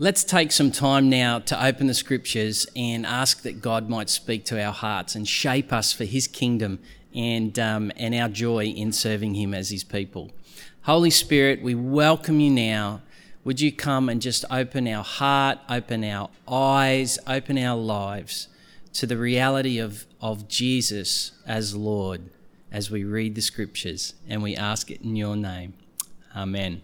Let's take some time now to open the scriptures and ask that God might speak to our hearts and shape us for His kingdom and, um, and our joy in serving Him as His people. Holy Spirit, we welcome you now. Would you come and just open our heart, open our eyes, open our lives to the reality of, of Jesus as Lord as we read the scriptures and we ask it in your name. Amen.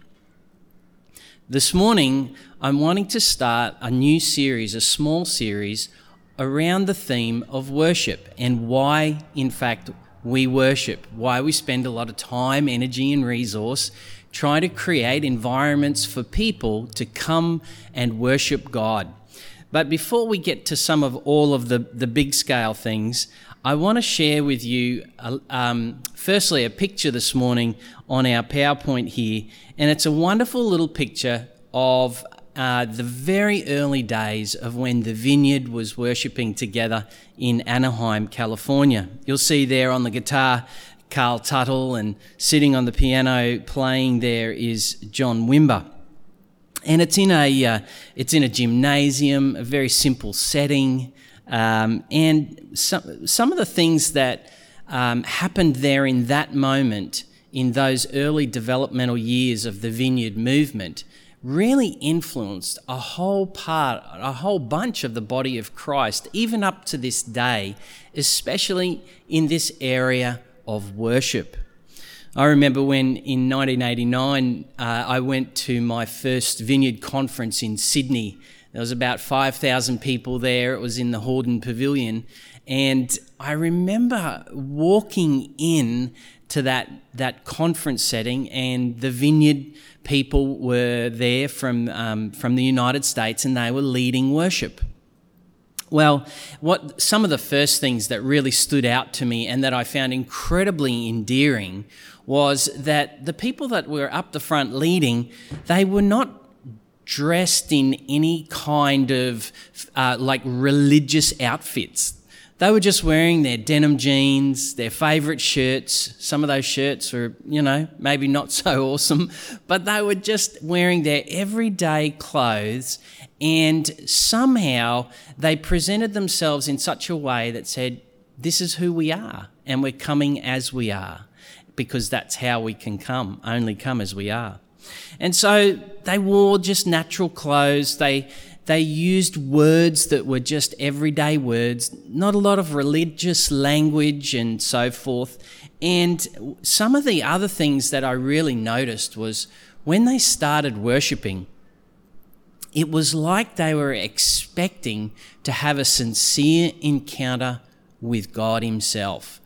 This morning, I'm wanting to start a new series, a small series, around the theme of worship and why, in fact, we worship, why we spend a lot of time, energy, and resource trying to create environments for people to come and worship God. But before we get to some of all of the, the big scale things, I want to share with you, uh, um, firstly, a picture this morning on our PowerPoint here and it's a wonderful little picture of uh, the very early days of when the vineyard was worshipping together in Anaheim, California. You'll see there on the guitar Carl Tuttle, and sitting on the piano playing there is John Wimber. And it's in a uh, it's in a gymnasium, a very simple setting, um, and some some of the things that um, happened there in that moment in those early developmental years of the vineyard movement really influenced a whole part, a whole bunch of the body of Christ, even up to this day, especially in this area of worship. I remember when in 1989 uh, I went to my first vineyard conference in Sydney. There was about 5,000 people there. It was in the Hordern Pavilion. And I remember walking in to that that conference setting, and the vineyard people were there from um, from the United States, and they were leading worship. Well, what some of the first things that really stood out to me and that I found incredibly endearing was that the people that were up the front leading, they were not dressed in any kind of uh, like religious outfits. They were just wearing their denim jeans, their favourite shirts. Some of those shirts were, you know, maybe not so awesome, but they were just wearing their everyday clothes. And somehow they presented themselves in such a way that said, This is who we are, and we're coming as we are, because that's how we can come, only come as we are. And so they wore just natural clothes. They they used words that were just everyday words, not a lot of religious language and so forth. And some of the other things that I really noticed was when they started worshipping, it was like they were expecting to have a sincere encounter with God Himself.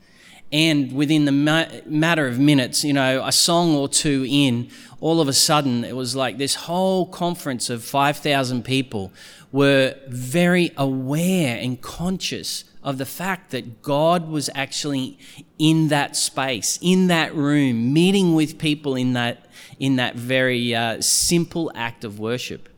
And within the ma- matter of minutes, you know, a song or two in, all of a sudden it was like this whole conference of 5,000 people were very aware and conscious of the fact that God was actually in that space, in that room, meeting with people in that, in that very uh, simple act of worship.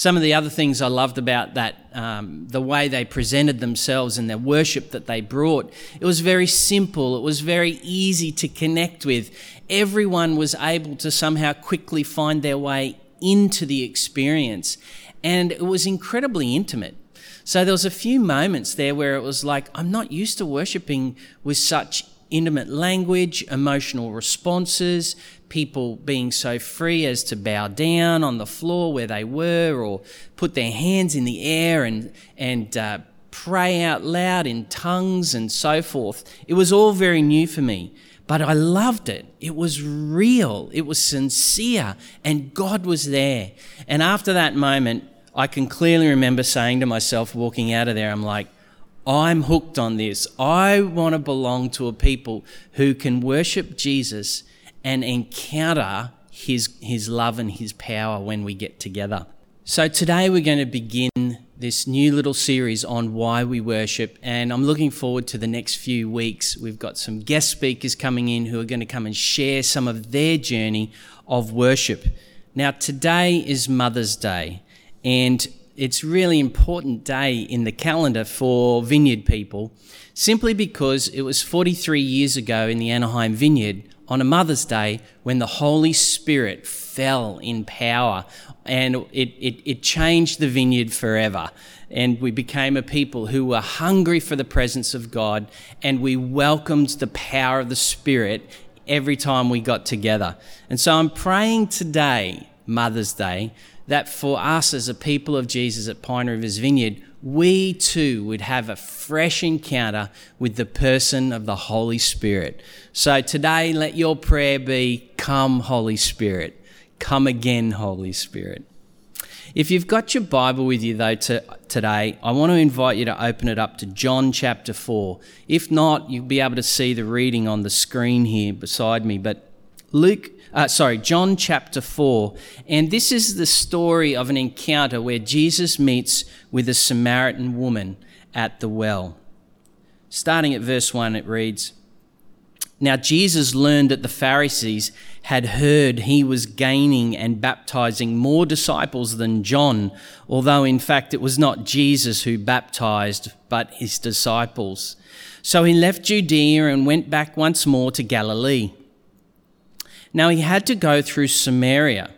Some of the other things I loved about that, um, the way they presented themselves and their worship that they brought, it was very simple. It was very easy to connect with. Everyone was able to somehow quickly find their way into the experience. And it was incredibly intimate. So there was a few moments there where it was like, I'm not used to worshiping with such intimate language, emotional responses, people being so free as to bow down on the floor where they were or put their hands in the air and, and uh, pray out loud in tongues and so forth. It was all very new for me, but I loved it. It was real, it was sincere, and God was there. And after that moment, I can clearly remember saying to myself, walking out of there, I'm like, I'm hooked on this. I want to belong to a people who can worship Jesus and encounter his, his love and his power when we get together. So today we're going to begin this new little series on why we worship, and I'm looking forward to the next few weeks. We've got some guest speakers coming in who are going to come and share some of their journey of worship. Now, today is Mother's Day, and it's really important day in the calendar for vineyard people simply because it was 43 years ago in the Anaheim vineyard on a Mother's Day when the Holy Spirit fell in power and it, it, it changed the vineyard forever. And we became a people who were hungry for the presence of God and we welcomed the power of the Spirit every time we got together. And so I'm praying today, Mother's Day, that for us as a people of Jesus at Pine Rivers Vineyard, we too would have a fresh encounter with the person of the Holy Spirit. So today, let your prayer be Come, Holy Spirit. Come again, Holy Spirit. If you've got your Bible with you, though, to, today, I want to invite you to open it up to John chapter 4. If not, you'll be able to see the reading on the screen here beside me. But Luke, uh, sorry, John chapter 4. And this is the story of an encounter where Jesus meets with a Samaritan woman at the well. Starting at verse 1, it reads Now Jesus learned that the Pharisees had heard he was gaining and baptizing more disciples than John, although in fact it was not Jesus who baptized, but his disciples. So he left Judea and went back once more to Galilee. Now he had to go through Samaria.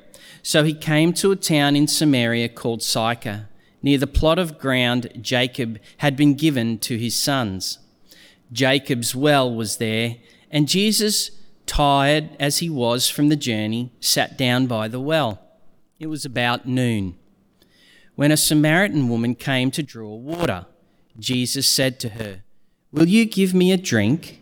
So he came to a town in Samaria called Sychar, near the plot of ground Jacob had been given to his sons. Jacob's well was there, and Jesus, tired as he was from the journey, sat down by the well. It was about noon. When a Samaritan woman came to draw water, Jesus said to her, Will you give me a drink?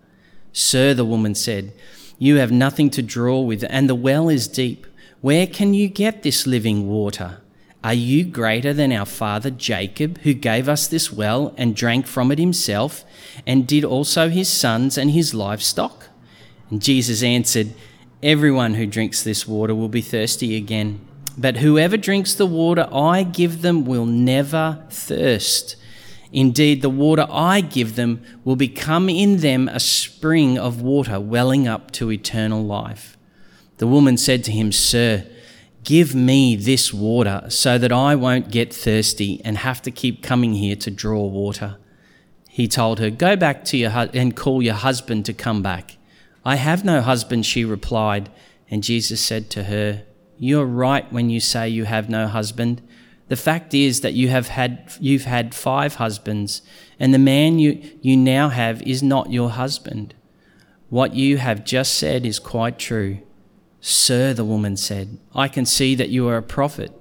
Sir, the woman said, You have nothing to draw with, and the well is deep. Where can you get this living water? Are you greater than our father Jacob, who gave us this well and drank from it himself, and did also his sons and his livestock? And Jesus answered, Everyone who drinks this water will be thirsty again. But whoever drinks the water I give them will never thirst. Indeed, the water I give them will become in them a spring of water welling up to eternal life. The woman said to him, Sir, give me this water so that I won't get thirsty and have to keep coming here to draw water. He told her, Go back to your hu- and call your husband to come back. I have no husband, she replied. And Jesus said to her, You're right when you say you have no husband. The fact is that you have had, you've had five husbands, and the man you, you now have is not your husband. What you have just said is quite true. Sir, the woman said, I can see that you are a prophet.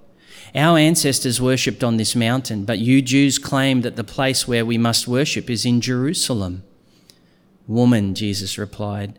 Our ancestors worshipped on this mountain, but you Jews claim that the place where we must worship is in Jerusalem. Woman, Jesus replied,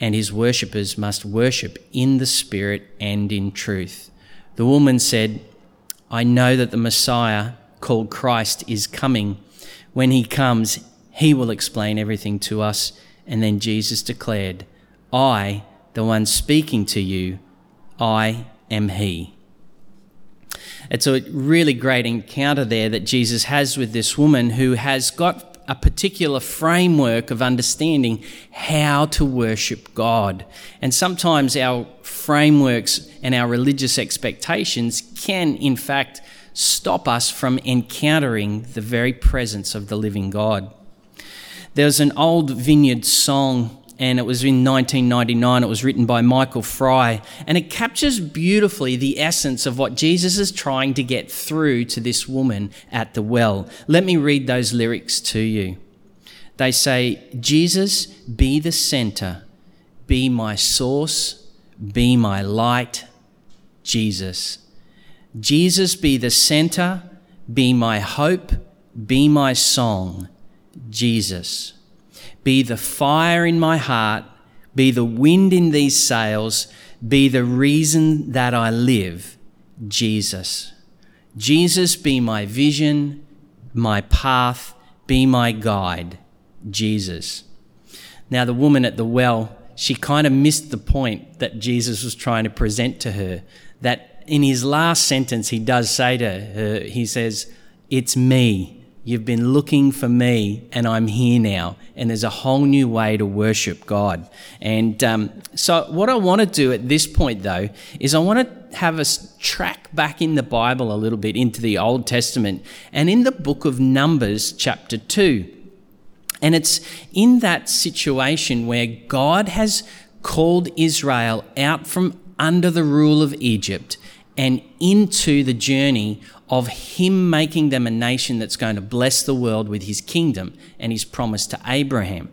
and his worshippers must worship in the Spirit and in truth. The woman said, I know that the Messiah, called Christ, is coming. When he comes, he will explain everything to us. And then Jesus declared, I, the one speaking to you, I am he. It's a really great encounter there that Jesus has with this woman who has got a particular framework of understanding how to worship God. And sometimes our frameworks and our religious expectations can, in fact, stop us from encountering the very presence of the living God. There's an old vineyard song and it was in 1999. It was written by Michael Frye, and it captures beautifully the essence of what Jesus is trying to get through to this woman at the well. Let me read those lyrics to you. They say, Jesus, be the center, be my source, be my light, Jesus. Jesus be the center, be my hope, be my song, Jesus. Be the fire in my heart, be the wind in these sails, be the reason that I live, Jesus. Jesus be my vision, my path, be my guide, Jesus. Now, the woman at the well, she kind of missed the point that Jesus was trying to present to her. That in his last sentence, he does say to her, he says, It's me. You've been looking for me, and I'm here now. And there's a whole new way to worship God. And um, so, what I want to do at this point, though, is I want to have us track back in the Bible a little bit into the Old Testament and in the book of Numbers, chapter 2. And it's in that situation where God has called Israel out from under the rule of Egypt and into the journey of Him making them a nation that's going to bless the world with His kingdom and His promise to Abraham.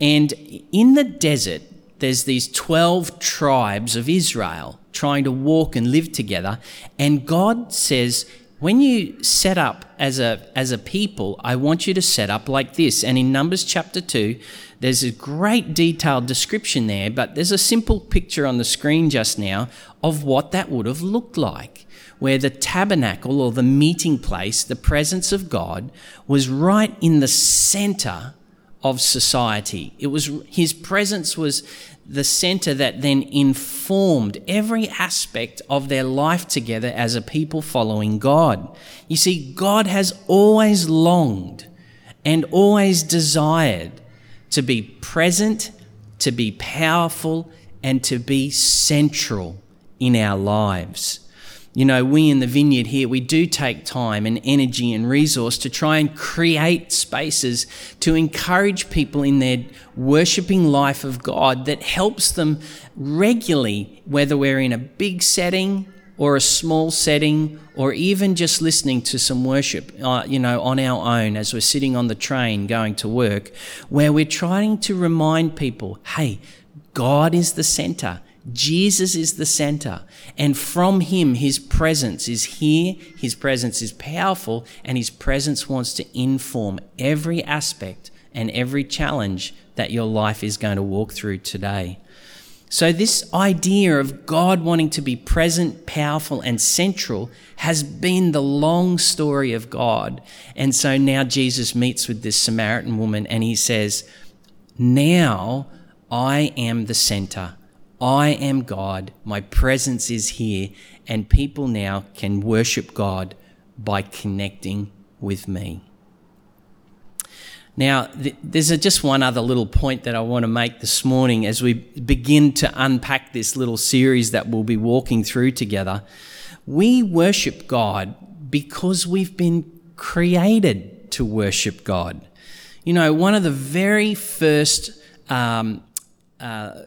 And in the desert, there's these 12 tribes of Israel trying to walk and live together. And God says, when you set up as a as a people, I want you to set up like this. And in Numbers chapter 2, there's a great detailed description there, but there's a simple picture on the screen just now of what that would have looked like. Where the tabernacle or the meeting place, the presence of God, was right in the center of society. It was his presence was the center that then informed every aspect of their life together as a people following God. You see, God has always longed and always desired to be present, to be powerful, and to be central in our lives you know, we in the vineyard here, we do take time and energy and resource to try and create spaces to encourage people in their worshipping life of God that helps them regularly, whether we're in a big setting or a small setting, or even just listening to some worship, uh, you know, on our own as we're sitting on the train going to work, where we're trying to remind people, hey, God is the center. Jesus is the center. And from him, his presence is here, his presence is powerful, and his presence wants to inform every aspect and every challenge that your life is going to walk through today. So, this idea of God wanting to be present, powerful, and central has been the long story of God. And so now Jesus meets with this Samaritan woman and he says, Now I am the center. I am God, my presence is here, and people now can worship God by connecting with me. Now, th- there's a, just one other little point that I want to make this morning as we begin to unpack this little series that we'll be walking through together. We worship God because we've been created to worship God. You know, one of the very first um, uh,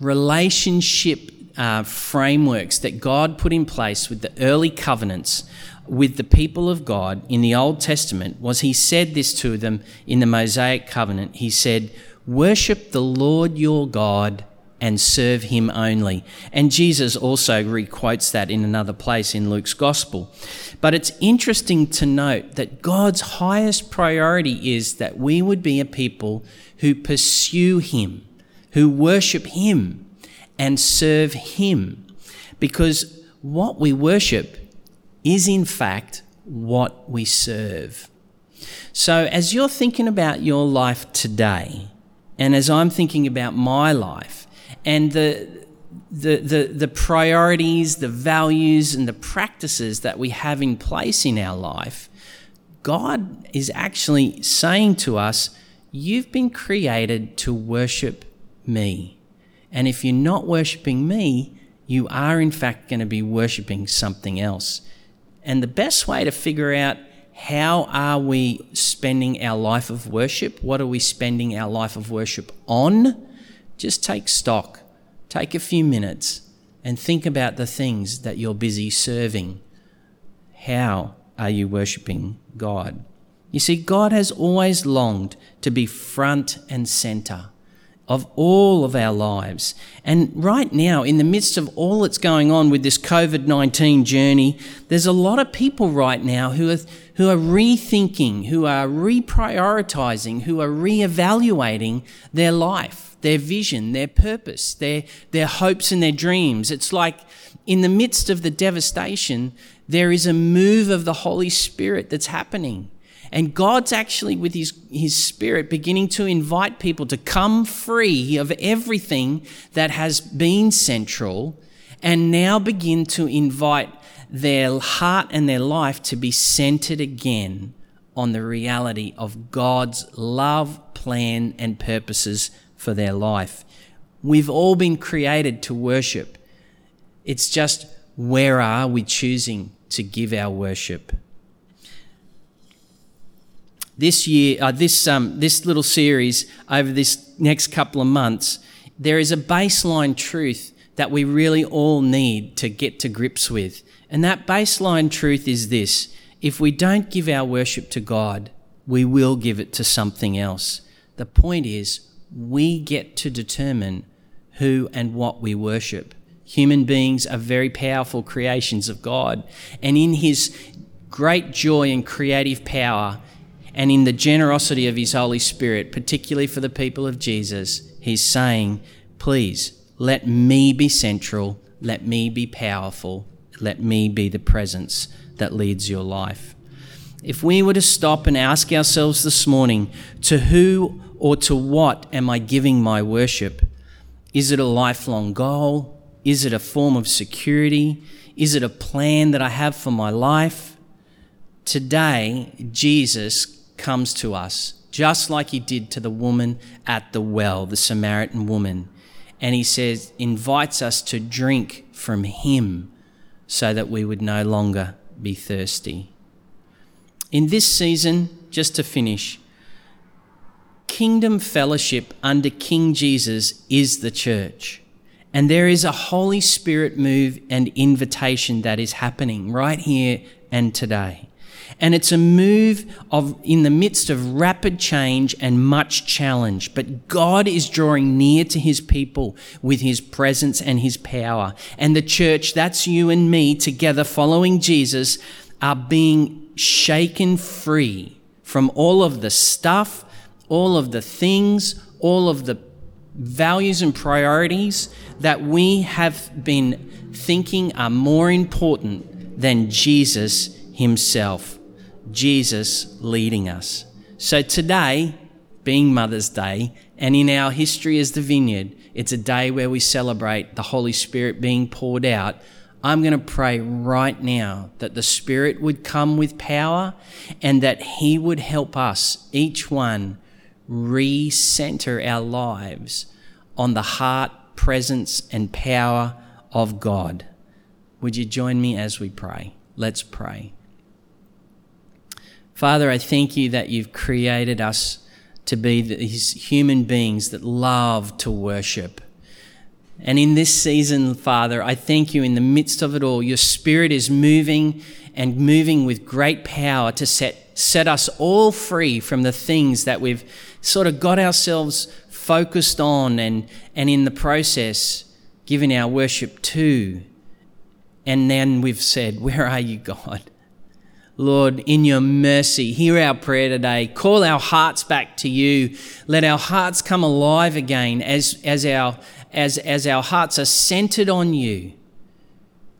relationship uh, frameworks that God put in place with the early covenants with the people of God in the Old Testament was He said this to them in the Mosaic covenant. He said, Worship the Lord your God and serve him only. And Jesus also requotes that in another place in Luke's gospel. But it's interesting to note that God's highest priority is that we would be a people who pursue him who worship Him and serve Him. Because what we worship is, in fact, what we serve. So, as you're thinking about your life today, and as I'm thinking about my life, and the the, the, the priorities, the values, and the practices that we have in place in our life, God is actually saying to us, You've been created to worship me. And if you're not worshipping me, you are in fact going to be worshipping something else. And the best way to figure out how are we spending our life of worship? What are we spending our life of worship on? Just take stock, take a few minutes, and think about the things that you're busy serving. How are you worshipping God? You see, God has always longed to be front and center of all of our lives. And right now, in the midst of all that's going on with this COVID 19 journey, there's a lot of people right now who are, who are rethinking, who are reprioritizing, who are reevaluating their life, their vision, their purpose, their, their hopes and their dreams. It's like in the midst of the devastation, there is a move of the Holy Spirit that's happening. And God's actually, with his, his Spirit, beginning to invite people to come free of everything that has been central and now begin to invite their heart and their life to be centered again on the reality of God's love, plan, and purposes for their life. We've all been created to worship. It's just where are we choosing to give our worship? This year, uh, this, um, this little series over this next couple of months, there is a baseline truth that we really all need to get to grips with. And that baseline truth is this if we don't give our worship to God, we will give it to something else. The point is, we get to determine who and what we worship. Human beings are very powerful creations of God. And in His great joy and creative power, and in the generosity of His Holy Spirit, particularly for the people of Jesus, He's saying, Please, let me be central, let me be powerful, let me be the presence that leads your life. If we were to stop and ask ourselves this morning, to who or to what am I giving my worship? Is it a lifelong goal? Is it a form of security? Is it a plan that I have for my life? Today, Jesus comes to us, just like he did to the woman at the well, the Samaritan woman. And he says, invites us to drink from him so that we would no longer be thirsty. In this season, just to finish, kingdom fellowship under King Jesus is the church. And there is a Holy Spirit move and invitation that is happening right here and today. And it's a move of in the midst of rapid change and much challenge. But God is drawing near to his people with his presence and his power. And the church, that's you and me together following Jesus, are being shaken free from all of the stuff, all of the things, all of the values and priorities that we have been thinking are more important than Jesus himself. Jesus leading us. So today, being Mother's Day, and in our history as the vineyard, it's a day where we celebrate the Holy Spirit being poured out. I'm going to pray right now that the Spirit would come with power and that He would help us, each one, recenter our lives on the heart, presence, and power of God. Would you join me as we pray? Let's pray. Father, I thank you that you've created us to be these human beings that love to worship. And in this season, Father, I thank you in the midst of it all, your Spirit is moving and moving with great power to set, set us all free from the things that we've sort of got ourselves focused on and, and in the process given our worship to. And then we've said, Where are you, God? Lord, in your mercy, hear our prayer today. Call our hearts back to you. Let our hearts come alive again as, as, our, as, as our hearts are centered on you.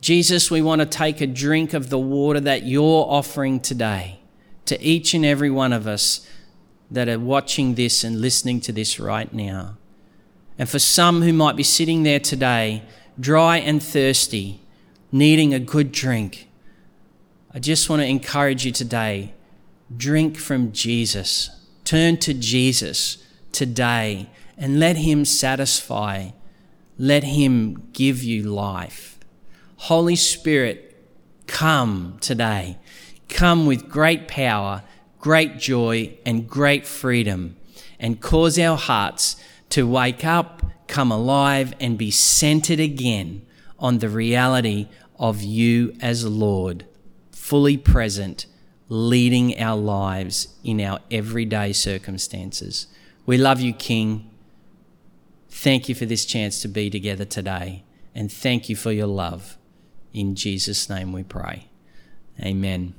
Jesus, we want to take a drink of the water that you're offering today to each and every one of us that are watching this and listening to this right now. And for some who might be sitting there today, dry and thirsty, needing a good drink, I just want to encourage you today drink from Jesus. Turn to Jesus today and let Him satisfy. Let Him give you life. Holy Spirit, come today. Come with great power, great joy, and great freedom, and cause our hearts to wake up, come alive, and be centered again on the reality of you as Lord fully present, leading our lives in our everyday circumstances. We love you, King. Thank you for this chance to be together today. And thank you for your love. In Jesus' name we pray. Amen.